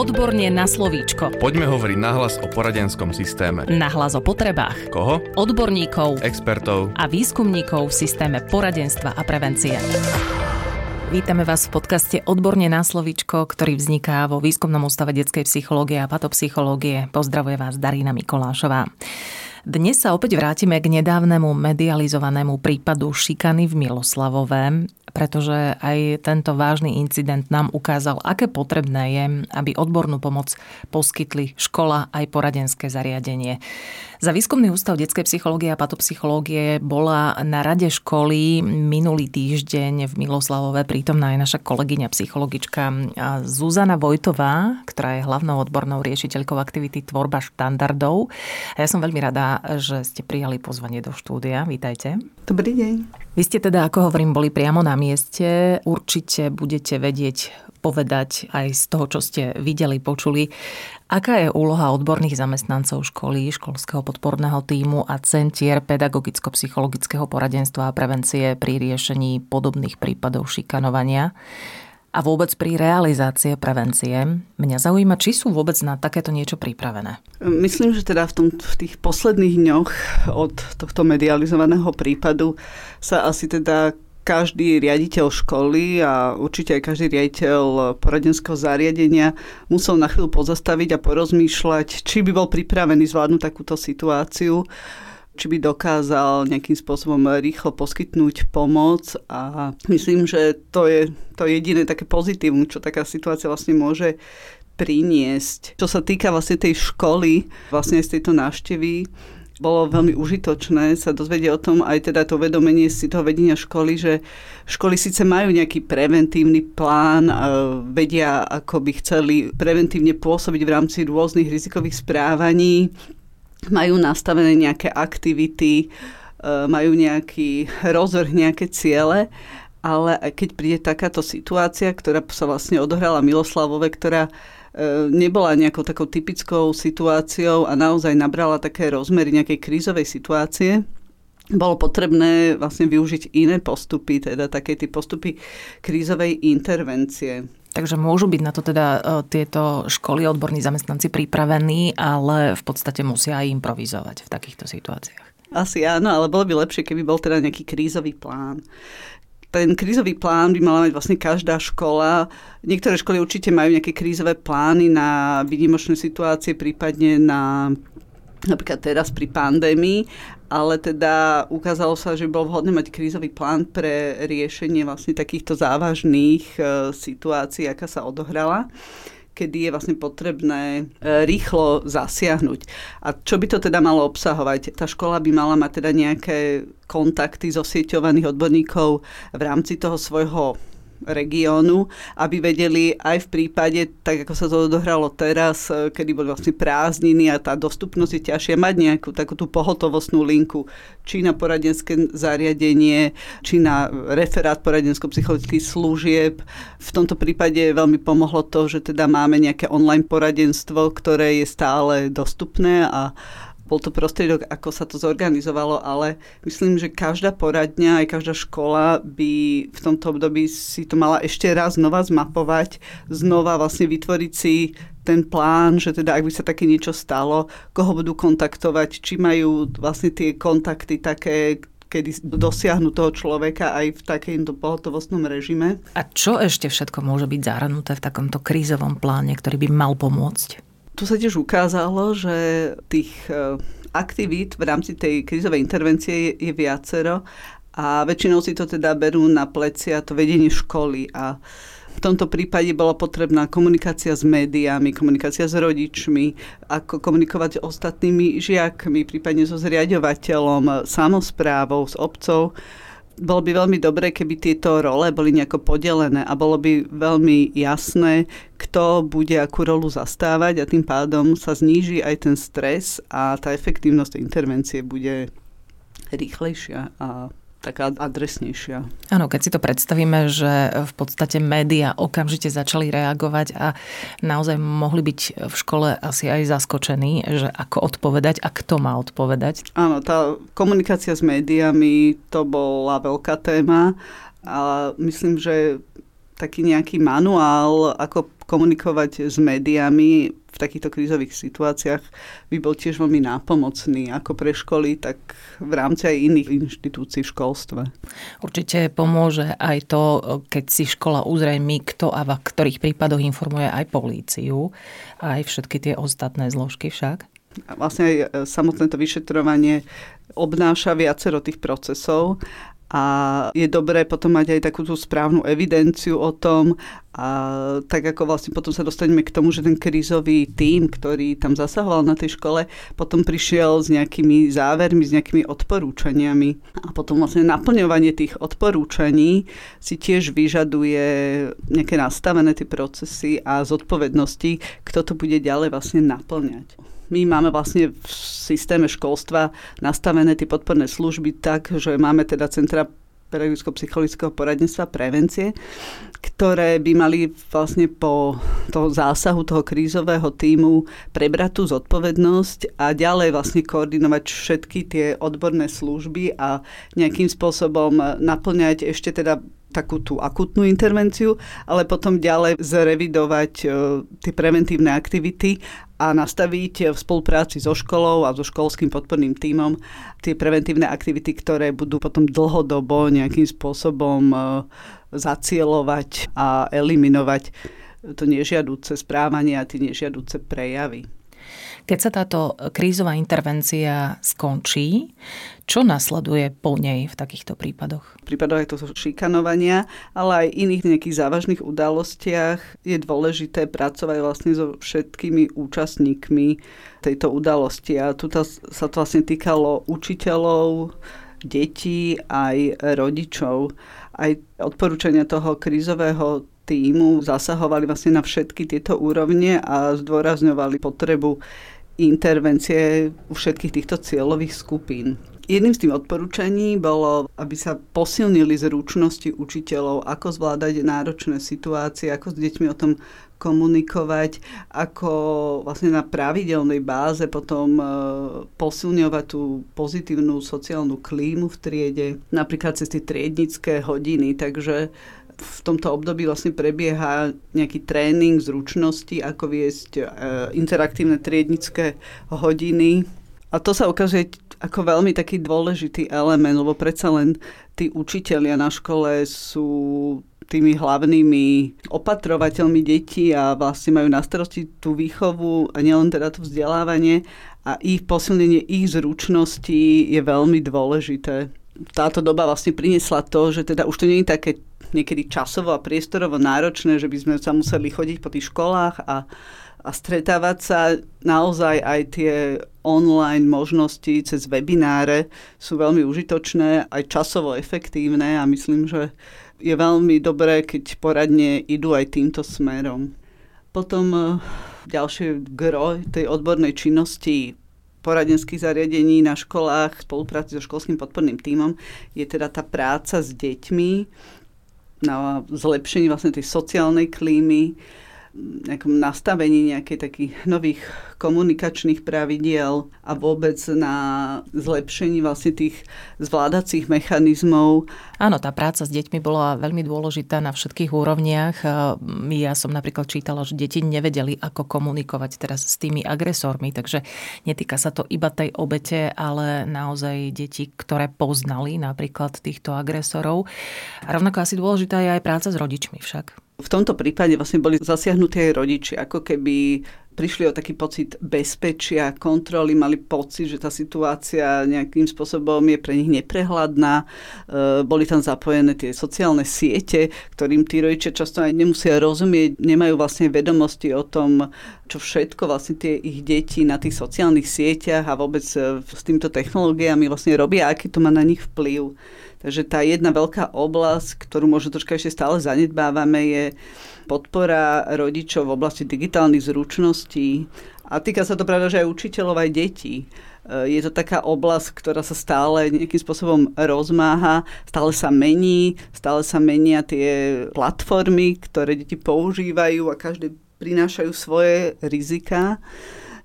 Odborne na slovíčko. Poďme hovoriť nahlas o poradenskom systéme. Nahlas o potrebách. Koho? Odborníkov Expertov. a výskumníkov v systéme poradenstva a prevencie. Vítame vás v podcaste Odborne na slovíčko, ktorý vzniká vo Výskumnom ústave detskej psychológie a patopsychológie. Pozdravuje vás Darina Mikolášová. Dnes sa opäť vrátime k nedávnemu medializovanému prípadu šikany v Miloslavove, pretože aj tento vážny incident nám ukázal, aké potrebné je, aby odbornú pomoc poskytli škola aj poradenské zariadenie. Za výskumný ústav detskej psychológie a patopsychológie bola na rade školy minulý týždeň v Miloslavove prítomná aj naša kolegyňa psychologička Zuzana Vojtová, ktorá je hlavnou odbornou riešiteľkou aktivity Tvorba štandardov. A ja som veľmi rada, že ste prijali pozvanie do štúdia. Vítajte. Dobrý deň. Vy ste teda, ako hovorím, boli priamo na mieste. Určite budete vedieť povedať aj z toho, čo ste videli, počuli, Aká je úloha odborných zamestnancov školy, školského podporného týmu a centier pedagogicko-psychologického poradenstva a prevencie pri riešení podobných prípadov šikanovania? a vôbec pri realizácie prevencie. Mňa zaujíma, či sú vôbec na takéto niečo pripravené. Myslím, že teda v, tom, v tých posledných dňoch od tohto medializovaného prípadu sa asi teda každý riaditeľ školy a určite aj každý riaditeľ poradenského zariadenia musel na chvíľu pozastaviť a porozmýšľať, či by bol pripravený zvládnuť takúto situáciu či by dokázal nejakým spôsobom rýchlo poskytnúť pomoc a myslím, že to je to jediné také pozitívum, čo taká situácia vlastne môže priniesť. Čo sa týka vlastne tej školy, vlastne z tejto návštevy, bolo veľmi užitočné sa dozvedieť o tom, aj teda to vedomenie si toho vedenia školy, že školy síce majú nejaký preventívny plán, vedia, ako by chceli preventívne pôsobiť v rámci rôznych rizikových správaní, majú nastavené nejaké aktivity, e, majú nejaký rozvrh, nejaké ciele, ale keď príde takáto situácia, ktorá sa vlastne odohrala Miloslavove, ktorá E, nebola nejakou takou typickou situáciou a naozaj nabrala také rozmery nejakej krízovej situácie, bolo potrebné vlastne využiť iné postupy, teda také tie postupy krízovej intervencie. Takže môžu byť na to teda e, tieto školy, odborní zamestnanci pripravení, ale v podstate musia aj improvizovať v takýchto situáciách. Asi áno, ale bolo by lepšie, keby bol teda nejaký krízový plán ten krízový plán by mala mať vlastne každá škola. Niektoré školy určite majú nejaké krízové plány na výnimočné situácie, prípadne na napríklad teraz pri pandémii, ale teda ukázalo sa, že bol vhodné mať krízový plán pre riešenie vlastne takýchto závažných e, situácií, aká sa odohrala kedy je vlastne potrebné e, rýchlo zasiahnuť. A čo by to teda malo obsahovať? Tá škola by mala mať teda nejaké kontakty zosieťovaných odborníkov v rámci toho svojho regiónu, aby vedeli aj v prípade, tak ako sa to odohralo teraz, e, kedy boli vlastne prázdniny a tá dostupnosť je ťažšia, mať nejakú takú tú pohotovostnú linku, či na poradenské zariadenie, či na referát poradensko-psychologických služieb. V tomto prípade veľmi pomohlo to, že teda máme nejaké online poradenstvo, ktoré je stále dostupné a bol to prostriedok, ako sa to zorganizovalo, ale myslím, že každá poradňa, aj každá škola by v tomto období si to mala ešte raz znova zmapovať, znova vlastne vytvoriť si ten plán, že teda ak by sa také niečo stalo, koho budú kontaktovať, či majú vlastne tie kontakty také, kedy dosiahnu toho človeka aj v takejto pohotovostnom režime. A čo ešte všetko môže byť zahrnuté v takomto krízovom pláne, ktorý by mal pomôcť? Tu sa tiež ukázalo, že tých e, aktivít v rámci tej krizovej intervencie je, viacero a väčšinou si to teda berú na plecia to vedenie školy a v tomto prípade bola potrebná komunikácia s médiami, komunikácia s rodičmi, ako komunikovať s ostatnými žiakmi, prípadne so zriadovateľom, samozprávou, s obcov bolo by veľmi dobré, keby tieto role boli nejako podelené a bolo by veľmi jasné, kto bude akú rolu zastávať a tým pádom sa zníži aj ten stres a tá efektívnosť intervencie bude rýchlejšia a taká adresnejšia. Áno, keď si to predstavíme, že v podstate médiá okamžite začali reagovať a naozaj mohli byť v škole asi aj zaskočení, že ako odpovedať a kto má odpovedať. Áno, tá komunikácia s médiami to bola veľká téma a myslím, že taký nejaký manuál, ako komunikovať s médiami v takýchto krízových situáciách by bol tiež veľmi nápomocný, ako pre školy, tak v rámci aj iných inštitúcií v školstve. Určite pomôže aj to, keď si škola uzrejmi, kto a v ktorých prípadoch informuje aj políciu, aj všetky tie ostatné zložky však. A vlastne aj e, samotné to vyšetrovanie obnáša viacero tých procesov a je dobré potom mať aj takú tú správnu evidenciu o tom a tak ako vlastne potom sa dostaneme k tomu, že ten krízový tím, ktorý tam zasahoval na tej škole, potom prišiel s nejakými závermi, s nejakými odporúčaniami. A potom vlastne naplňovanie tých odporúčaní si tiež vyžaduje nejaké nastavené tie procesy a zodpovednosti, kto to bude ďalej vlastne naplňať my máme vlastne v systéme školstva nastavené tie podporné služby tak, že máme teda centra pedagogicko-psychologického poradenstva prevencie, ktoré by mali vlastne po toho zásahu toho krízového týmu prebrať tú zodpovednosť a ďalej vlastne koordinovať všetky tie odborné služby a nejakým spôsobom naplňať ešte teda takú tú akutnú intervenciu, ale potom ďalej zrevidovať e, tie preventívne aktivity a nastaviť v spolupráci so školou a so školským podporným tímom tie preventívne aktivity, ktoré budú potom dlhodobo nejakým spôsobom e, zacielovať a eliminovať to nežiaduce správanie a tie nežiaduce prejavy. Keď sa táto krízová intervencia skončí, čo nasleduje po nej v takýchto prípadoch? V prípadoch aj to šikanovania, ale aj iných nejakých závažných udalostiach je dôležité pracovať vlastne so všetkými účastníkmi tejto udalosti. A tu sa to vlastne týkalo učiteľov, detí aj rodičov. Aj odporúčania toho krízového týmu zasahovali vlastne na všetky tieto úrovne a zdôrazňovali potrebu intervencie u všetkých týchto cieľových skupín. Jedným z tých odporúčaní bolo, aby sa posilnili zručnosti učiteľov, ako zvládať náročné situácie, ako s deťmi o tom komunikovať, ako vlastne na pravidelnej báze potom e, posilňovať tú pozitívnu sociálnu klímu v triede, napríklad cez tie triednické hodiny. Takže v tomto období vlastne prebieha nejaký tréning zručnosti, ako viesť e, interaktívne triednické hodiny. A to sa ukazuje ako veľmi taký dôležitý element, lebo predsa len tí učitelia na škole sú tými hlavnými opatrovateľmi detí a vlastne majú na starosti tú výchovu a nielen teda to vzdelávanie a ich posilnenie ich zručností je veľmi dôležité. Táto doba vlastne priniesla to, že teda už to nie je také niekedy časovo a priestorovo náročné, že by sme sa museli chodiť po tých školách a, a stretávať sa. Naozaj aj tie online možnosti cez webináre sú veľmi užitočné, aj časovo efektívne a myslím, že je veľmi dobré, keď poradne idú aj týmto smerom. Potom e, ďalšie gro tej odbornej činnosti poradenských zariadení na školách v spolupráci so školským podporným tímom je teda tá práca s deťmi, na zlepšení vlastne tej sociálnej klímy, nejakom nastavení nejakých takých nových komunikačných pravidiel a vôbec na zlepšení vlastne tých zvládacích mechanizmov. Áno, tá práca s deťmi bola veľmi dôležitá na všetkých úrovniach. Ja som napríklad čítala, že deti nevedeli, ako komunikovať teraz s tými agresormi, takže netýka sa to iba tej obete, ale naozaj deti, ktoré poznali napríklad týchto agresorov. A rovnako asi dôležitá je aj práca s rodičmi však. V tomto prípade vlastne boli zasiahnutí aj rodiči, ako keby prišli o taký pocit bezpečia, kontroly, mali pocit, že tá situácia nejakým spôsobom je pre nich neprehľadná. E, boli tam zapojené tie sociálne siete, ktorým tí rodičia často aj nemusia rozumieť, nemajú vlastne vedomosti o tom, čo všetko vlastne tie ich deti na tých sociálnych sieťach a vôbec e, s týmito technológiami vlastne robia, aký to má na nich vplyv. Takže tá jedna veľká oblasť, ktorú možno troška ešte stále zanedbávame, je podpora rodičov v oblasti digitálnych zručností. A týka sa to pravda, že aj učiteľov, aj detí. E, je to taká oblasť, ktorá sa stále nejakým spôsobom rozmáha, stále sa mení, stále sa menia tie platformy, ktoré deti používajú a každé prinášajú svoje rizika.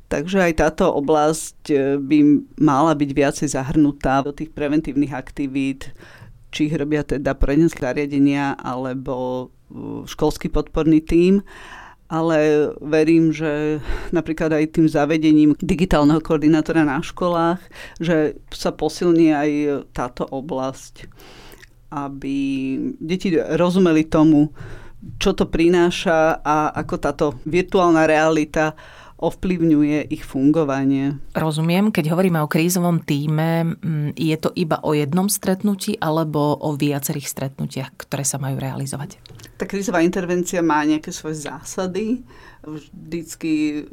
Takže aj táto oblasť e, by mala byť viacej zahrnutá do tých preventívnych aktivít, či ich robia teda poradenské zariadenia alebo e, školský podporný tím. ale verím, že napríklad aj tým zavedením digitálneho koordinátora na školách, že sa posilní aj táto oblasť, aby deti rozumeli tomu, čo to prináša a ako táto virtuálna realita ovplyvňuje ich fungovanie. Rozumiem, keď hovoríme o krízovom týme, mm, je to iba o jednom stretnutí alebo o viacerých stretnutiach, ktoré sa majú realizovať? Tá krízová intervencia má nejaké svoje zásady. Vždycky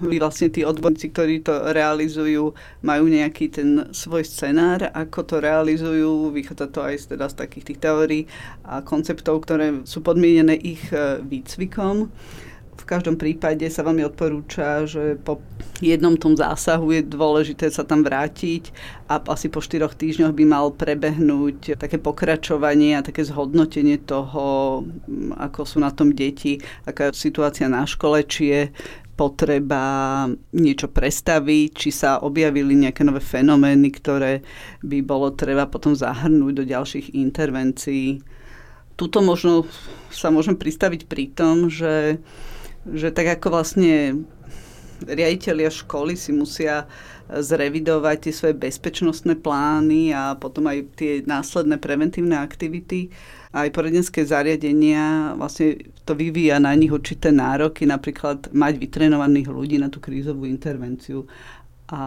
vlastne tí odborníci, ktorí to realizujú, majú nejaký ten svoj scenár, ako to realizujú. Vychádza to aj teda z takých tých teórií a konceptov, ktoré sú podmienené ich e, výcvikom v každom prípade sa veľmi odporúča, že po jednom tom zásahu je dôležité sa tam vrátiť a asi po štyroch týždňoch by mal prebehnúť také pokračovanie a také zhodnotenie toho, ako sú na tom deti, aká je situácia na škole, či je potreba niečo prestaviť, či sa objavili nejaké nové fenomény, ktoré by bolo treba potom zahrnúť do ďalších intervencií. Tuto možno sa môžem pristaviť pri tom, že že tak ako vlastne riaditeľia školy si musia zrevidovať tie svoje bezpečnostné plány a potom aj tie následné preventívne aktivity. Aj poradenské zariadenia vlastne to vyvíja na nich určité nároky, napríklad mať vytrenovaných ľudí na tú krízovú intervenciu. A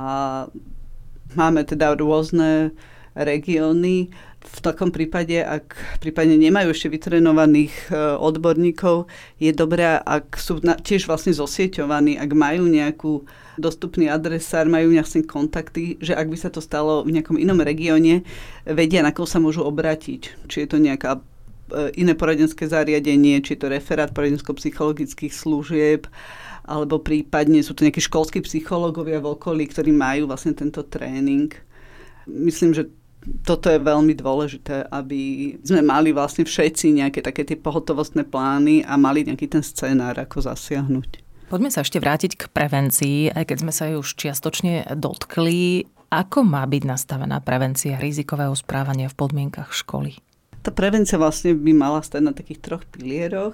máme teda rôzne regióny, v takom prípade, ak prípadne nemajú ešte vytrenovaných e, odborníkov, je dobré, ak sú tiež vlastne zosieťovaní, ak majú nejakú dostupný adresár, majú nejaké kontakty, že ak by sa to stalo v nejakom inom regióne, vedia, na koho sa môžu obrátiť. Či je to nejaká e, iné poradenské zariadenie, či je to referát poradensko-psychologických služieb, alebo prípadne sú to nejakí školskí psychológovia v okolí, ktorí majú vlastne tento tréning. Myslím, že toto je veľmi dôležité, aby sme mali vlastne všetci nejaké také tie pohotovostné plány a mali nejaký ten scénár, ako zasiahnuť. Poďme sa ešte vrátiť k prevencii, aj keď sme sa ju už čiastočne dotkli. Ako má byť nastavená prevencia rizikového správania v podmienkach školy? Tá prevencia vlastne by mala stať na takých troch pilieroch.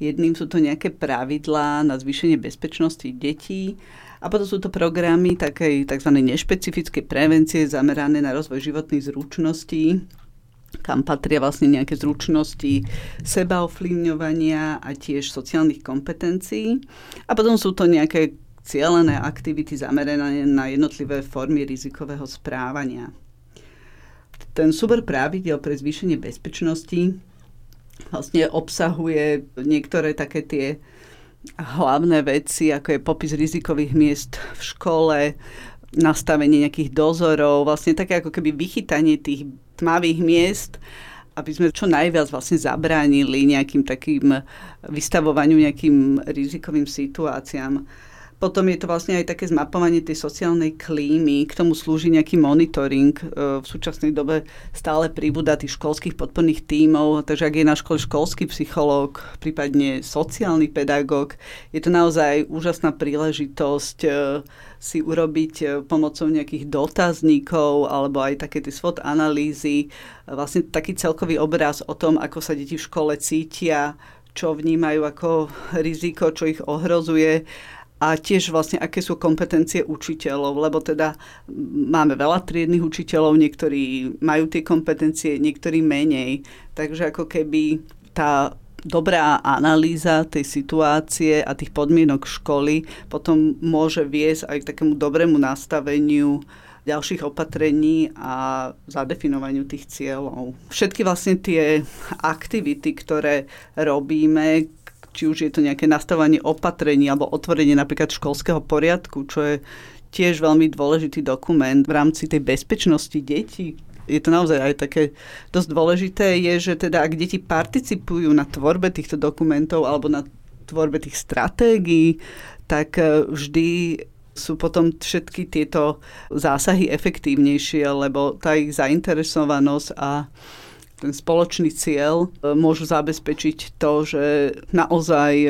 Jedným sú to nejaké pravidlá na zvýšenie bezpečnosti detí, a potom sú to programy takej tzv. nešpecifickej prevencie zamerané na rozvoj životných zručností, kam patria vlastne nejaké zručnosti sebaovplyvňovania a tiež sociálnych kompetencií. A potom sú to nejaké cieľené aktivity zamerané na jednotlivé formy rizikového správania. Ten súbor pravidel pre zvýšenie bezpečnosti vlastne obsahuje niektoré také tie hlavné veci, ako je popis rizikových miest v škole, nastavenie nejakých dozorov, vlastne také ako keby vychytanie tých tmavých miest, aby sme čo najviac vlastne zabránili nejakým takým vystavovaniu nejakým rizikovým situáciám. Potom je to vlastne aj také zmapovanie tej sociálnej klímy, k tomu slúži nejaký monitoring. E, v súčasnej dobe stále pribúda tých školských podporných tímov, takže ak je na škole školský psychológ, prípadne sociálny pedagóg, je to naozaj úžasná príležitosť e, si urobiť e, pomocou nejakých dotazníkov alebo aj také tie SWOT analýzy, vlastne taký celkový obraz o tom, ako sa deti v škole cítia, čo vnímajú ako riziko, čo ich ohrozuje a tiež vlastne aké sú kompetencie učiteľov, lebo teda máme veľa triednych učiteľov, niektorí majú tie kompetencie, niektorí menej. Takže ako keby tá dobrá analýza tej situácie a tých podmienok školy potom môže viesť aj k takému dobrému nastaveniu ďalších opatrení a zadefinovaniu tých cieľov. Všetky vlastne tie aktivity, ktoré robíme, či už je to nejaké nastavanie opatrení alebo otvorenie napríklad školského poriadku, čo je tiež veľmi dôležitý dokument v rámci tej bezpečnosti detí. Je to naozaj aj také dosť dôležité, je, že teda ak deti participujú na tvorbe týchto dokumentov alebo na tvorbe tých stratégií, tak e, vždy sú potom všetky tieto zásahy efektívnejšie, lebo tá ich zainteresovanosť a ten spoločný cieľ e, môžu zabezpečiť to, že naozaj e,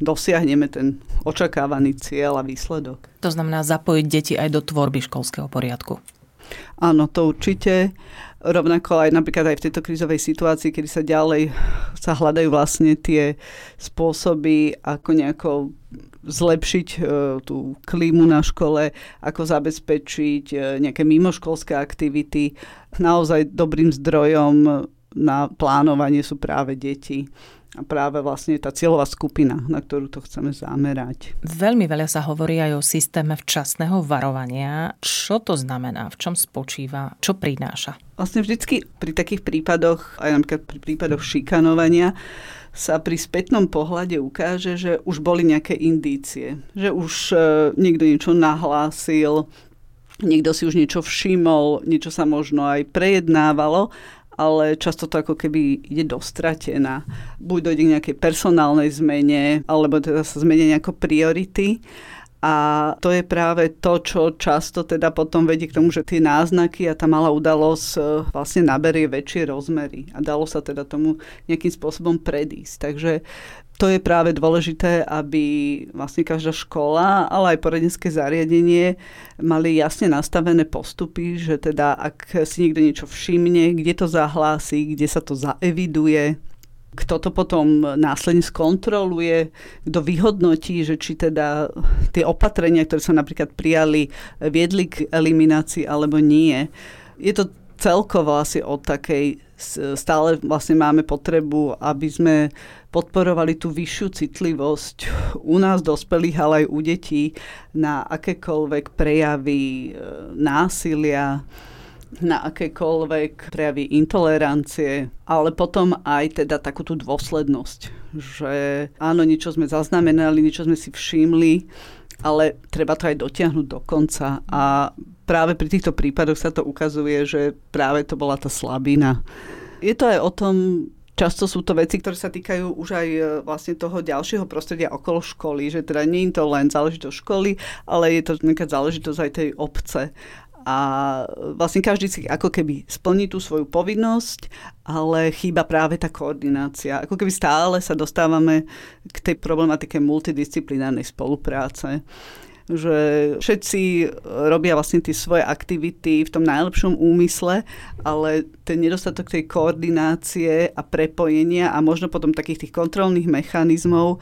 dosiahneme ten očakávaný cieľ a výsledok. To znamená zapojiť deti aj do tvorby školského poriadku. Áno, to určite. Rovnako aj napríklad aj v tejto krízovej situácii, kedy sa ďalej sa hľadajú vlastne tie spôsoby, ako nejako zlepšiť e, tú klímu na škole, ako zabezpečiť e, nejaké mimoškolské aktivity. Naozaj dobrým zdrojom na plánovanie sú práve deti a práve vlastne tá cieľová skupina, na ktorú to chceme zamerať. Veľmi veľa sa hovorí aj o systéme včasného varovania. Čo to znamená? V čom spočíva? Čo prináša? Vlastne vždycky pri takých prípadoch, aj napríklad pri prípadoch šikanovania, sa pri spätnom pohľade ukáže, že už boli nejaké indície. Že už e, niekto niečo nahlásil, niekto si už niečo všimol, niečo sa možno aj prejednávalo ale často to ako keby ide dostratená. Buď dojde k nejakej personálnej zmene, alebo teda sa zmenia nejako priority. A to je práve to, čo často teda potom vedie k tomu, že tie náznaky a tá malá udalosť e, vlastne naberie väčšie rozmery. A dalo sa teda tomu nejakým spôsobom predísť. Takže to je práve dôležité, aby vlastne každá škola, ale aj poradenské zariadenie mali jasne nastavené postupy, že teda ak si niekto niečo všimne, kde to zahlási, kde sa to zaeviduje, kto to potom následne skontroluje, kto vyhodnotí, že či teda tie opatrenia, ktoré sa napríklad prijali, viedli k eliminácii alebo nie. Je to celkovo asi o takej, stále vlastne máme potrebu, aby sme podporovali tú vyššiu citlivosť u nás dospelých, ale aj u detí na akékoľvek prejavy e, násilia, na akékoľvek prejavy intolerancie, ale potom aj teda takú tú dôslednosť, že áno, niečo sme zaznamenali, niečo sme si všimli, ale treba to aj dotiahnuť do konca a práve pri týchto prípadoch sa to ukazuje, že práve to bola tá slabina. Je to aj o tom, Často sú to veci, ktoré sa týkajú už aj e, vlastne toho ďalšieho prostredia okolo školy, že teda nie je to len záležitosť školy, ale je to nejaká záležitosť aj tej obce. A vlastne každý si ako keby splní tú svoju povinnosť, ale chýba práve tá koordinácia. Ako keby stále sa dostávame k tej problematike multidisciplinárnej spolupráce že všetci robia vlastne tie svoje aktivity v tom najlepšom úmysle, ale ten nedostatok tej koordinácie a prepojenia a možno potom takých tých kontrolných mechanizmov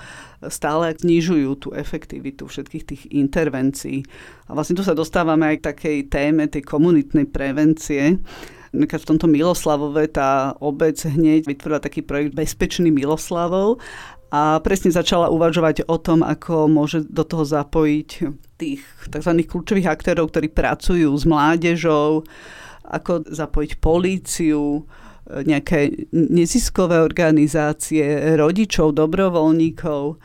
stále znižujú tú efektivitu všetkých tých intervencií. A vlastne tu sa dostávame aj k takej téme tej komunitnej prevencie, v tomto Miloslavove tá obec hneď vytvorila taký projekt Bezpečný Miloslavov a presne začala uvažovať o tom, ako môže do toho zapojiť tých tzv. kľúčových aktérov, ktorí pracujú s mládežou, ako zapojiť políciu, nejaké neziskové organizácie, rodičov, dobrovoľníkov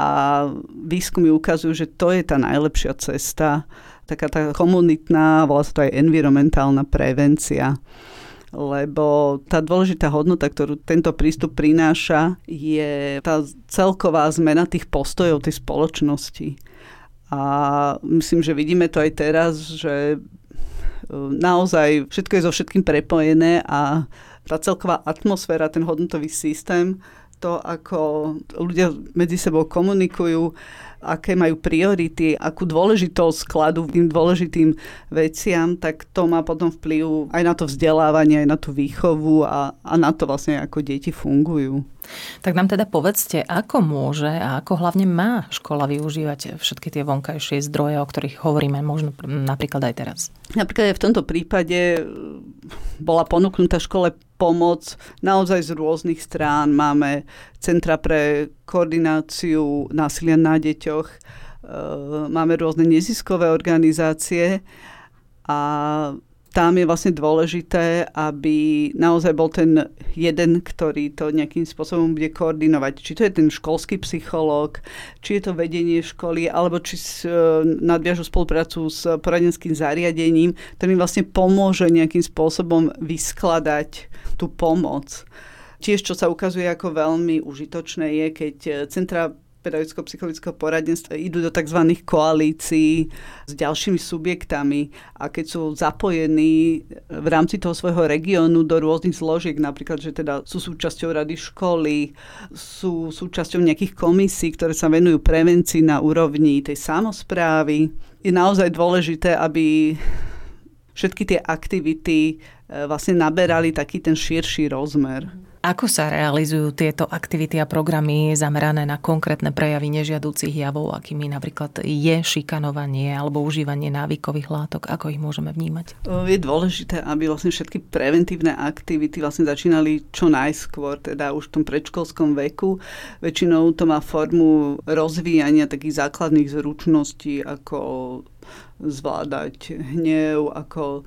a výskumy ukazujú, že to je tá najlepšia cesta, taká tá komunitná, volá sa to aj environmentálna prevencia lebo tá dôležitá hodnota, ktorú tento prístup prináša, je tá celková zmena tých postojov tej spoločnosti. A myslím, že vidíme to aj teraz, že e, naozaj všetko je so všetkým prepojené a tá celková atmosféra, ten hodnotový systém, to, ako ľudia medzi sebou komunikujú, aké majú priority, akú dôležitosť skladú tým dôležitým veciam, tak to má potom vplyv aj na to vzdelávanie, aj na tú výchovu a, a na to vlastne, ako deti fungujú. Tak nám teda povedzte, ako môže a ako hlavne má škola využívať všetky tie vonkajšie zdroje, o ktorých hovoríme možno napríklad aj teraz. Napríklad aj v tomto prípade e, bola ponúknutá škole pomoc naozaj z rôznych strán. Máme Centra pre koordináciu násilia na deťoch, e, máme rôzne neziskové organizácie a tam je vlastne dôležité, aby naozaj bol ten jeden, ktorý to nejakým spôsobom bude koordinovať. Či to je ten školský psychológ, či je to vedenie školy, alebo či e, nadviažu spoluprácu s poradenským zariadením, ktorý vlastne pomôže nejakým spôsobom vyskladať tú pomoc. Tiež, čo sa ukazuje ako veľmi užitočné, je, keď centra pedagogicko-psychologického poradenstva idú do tzv. koalícií s ďalšími subjektami a keď sú zapojení v rámci toho svojho regiónu do rôznych zložiek, napríklad, že teda sú súčasťou rady školy, sú súčasťou nejakých komisí, ktoré sa venujú prevencii na úrovni tej samozprávy, je naozaj dôležité, aby všetky tie aktivity e, vlastne naberali taký ten širší rozmer. Ako sa realizujú tieto aktivity a programy zamerané na konkrétne prejavy nežiadúcich javov, akými napríklad je šikanovanie alebo užívanie návykových látok? Ako ich môžeme vnímať? Je dôležité, aby vlastne všetky preventívne aktivity vlastne začínali čo najskôr, teda už v tom predškolskom veku. Väčšinou to má formu rozvíjania takých základných zručností, ako zvládať hnev, ako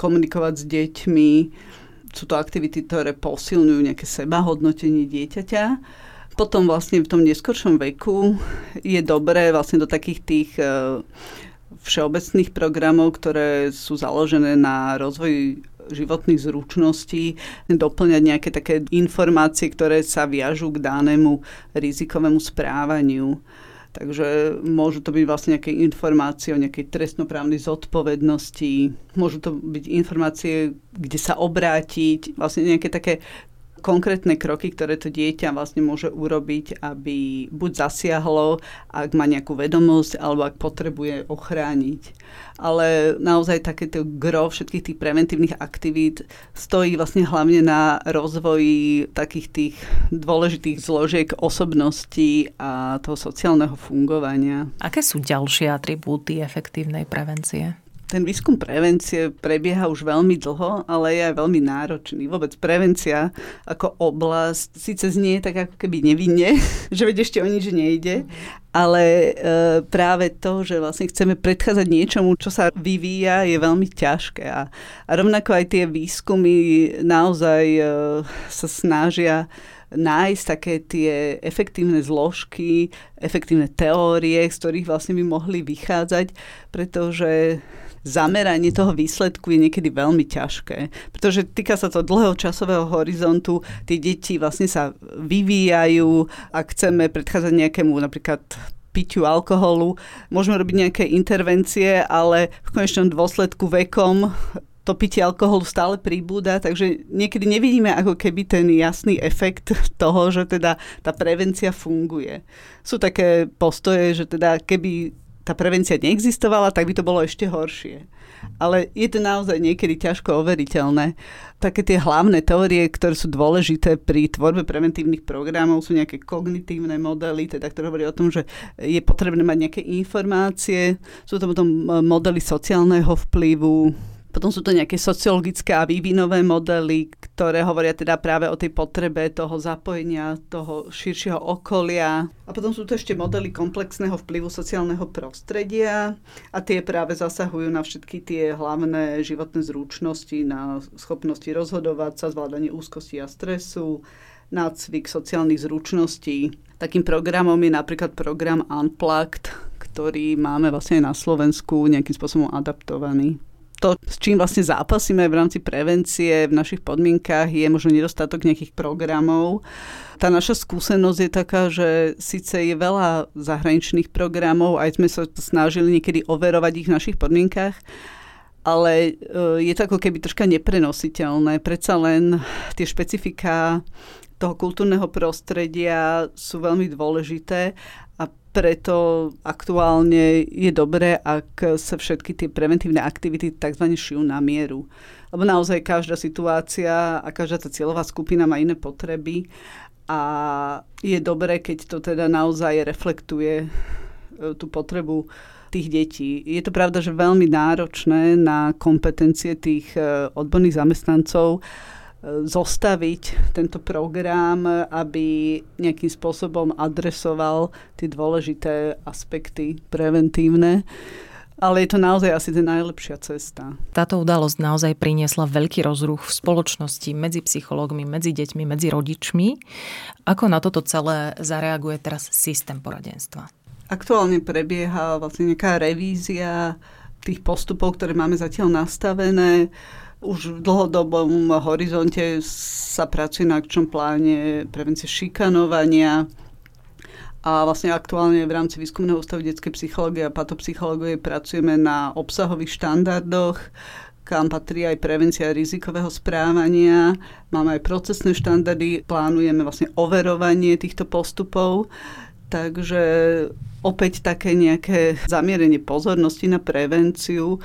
komunikovať s deťmi, sú to aktivity, ktoré posilňujú nejaké sebahodnotenie dieťaťa. Potom vlastne v tom neskoršom veku je dobré vlastne do takých tých e, všeobecných programov, ktoré sú založené na rozvoji životných zručností, doplňať nejaké také informácie, ktoré sa viažú k danému rizikovému správaniu. Takže môžu to byť vlastne nejaké informácie o nejakej trestnoprávnej zodpovednosti, môžu to byť informácie, kde sa obrátiť, vlastne nejaké také konkrétne kroky, ktoré to dieťa vlastne môže urobiť, aby buď zasiahlo, ak má nejakú vedomosť, alebo ak potrebuje ochrániť. Ale naozaj takéto gro všetkých tých preventívnych aktivít stojí vlastne hlavne na rozvoji takých tých dôležitých zložiek osobnosti a toho sociálneho fungovania. Aké sú ďalšie atribúty efektívnej prevencie? Ten výskum prevencie prebieha už veľmi dlho, ale je aj veľmi náročný. Vôbec prevencia ako oblasť síce znie tak ako keby nevinne, že veď ešte o nič nejde, ale e, práve to, že vlastne chceme predchádzať niečomu, čo sa vyvíja, je veľmi ťažké. A, a rovnako aj tie výskumy naozaj e, sa snažia nájsť také tie efektívne zložky, efektívne teórie, z ktorých vlastne by mohli vychádzať, pretože zameranie toho výsledku je niekedy veľmi ťažké, pretože týka sa to dlhého časového horizontu, tie deti vlastne sa vyvíjajú, ak chceme predchádzať nejakému napríklad piťu alkoholu. Môžeme robiť nejaké intervencie, ale v konečnom dôsledku vekom to pitie alkoholu stále pribúda, takže niekedy nevidíme ako keby ten jasný efekt toho, že teda tá prevencia funguje. Sú také postoje, že teda keby tá prevencia neexistovala, tak by to bolo ešte horšie. Ale je to naozaj niekedy ťažko overiteľné. Také tie hlavné teórie, ktoré sú dôležité pri tvorbe preventívnych programov, sú nejaké kognitívne modely, teda, ktoré hovorí o tom, že je potrebné mať nejaké informácie. Sú to potom modely sociálneho vplyvu, potom sú to nejaké sociologické a vývinové modely, ktoré hovoria teda práve o tej potrebe toho zapojenia, toho širšieho okolia. A potom sú to ešte modely komplexného vplyvu sociálneho prostredia a tie práve zasahujú na všetky tie hlavné životné zručnosti, na schopnosti rozhodovať sa, zvládanie úzkosti a stresu, nácvik sociálnych zručností. Takým programom je napríklad program Unplugged, ktorý máme vlastne na Slovensku nejakým spôsobom adaptovaný to, s čím vlastne zápasíme v rámci prevencie v našich podmienkách, je možno nedostatok nejakých programov. Tá naša skúsenosť je taká, že síce je veľa zahraničných programov, aj sme sa snažili niekedy overovať ich v našich podmienkách, ale e, je to ako keby troška neprenositeľné. Predsa len tie špecifika toho kultúrneho prostredia sú veľmi dôležité preto aktuálne je dobré, ak sa všetky tie preventívne aktivity tzv. šijú na mieru. Lebo naozaj každá situácia a každá tá cieľová skupina má iné potreby a je dobré, keď to teda naozaj reflektuje e, tú potrebu tých detí. Je to pravda, že veľmi náročné na kompetencie tých e, odborných zamestnancov, zostaviť tento program, aby nejakým spôsobom adresoval tie dôležité aspekty preventívne. Ale je to naozaj asi tá najlepšia cesta. Táto udalosť naozaj priniesla veľký rozruch v spoločnosti medzi psychológmi, medzi deťmi, medzi rodičmi. Ako na toto celé zareaguje teraz systém poradenstva? Aktuálne prebieha vlastne nejaká revízia tých postupov, ktoré máme zatiaľ nastavené už v dlhodobom horizonte sa pracuje na akčnom pláne prevencie šikanovania a vlastne aktuálne v rámci Výskumného ústavu detskej psychológie a patopsychológie pracujeme na obsahových štandardoch, kam patrí aj prevencia rizikového správania. Máme aj procesné štandardy, plánujeme vlastne overovanie týchto postupov. Takže opäť také nejaké zamierenie pozornosti na prevenciu.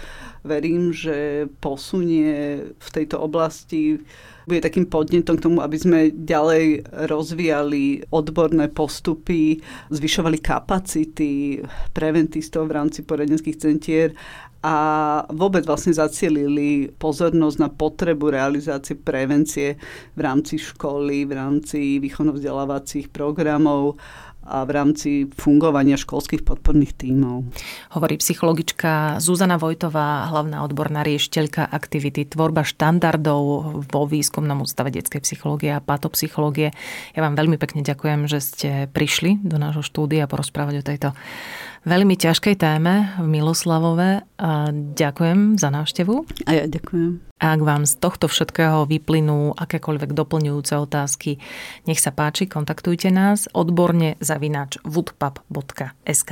Verím, že posunie v tejto oblasti bude takým podnetom k tomu, aby sme ďalej rozvíjali odborné postupy, zvyšovali kapacity preventistov v rámci poradenských centier a vôbec vlastne zacielili pozornosť na potrebu realizácie prevencie v rámci školy, v rámci výchovno-vzdelávacích programov a v rámci fungovania školských podporných tímov. Hovorí psychologička Zuzana Vojtová, hlavná odborná riešiteľka aktivity tvorba štandardov vo výskumnom ústave detskej psychológie a patopsychológie. Ja vám veľmi pekne ďakujem, že ste prišli do nášho štúdia porozprávať o tejto veľmi ťažkej téme v Miloslavove. A ďakujem za návštevu. A ja ďakujem. Ak vám z tohto všetkého vyplynú akékoľvek doplňujúce otázky, nech sa páči, kontaktujte nás odborne zavinač woodpub.sk.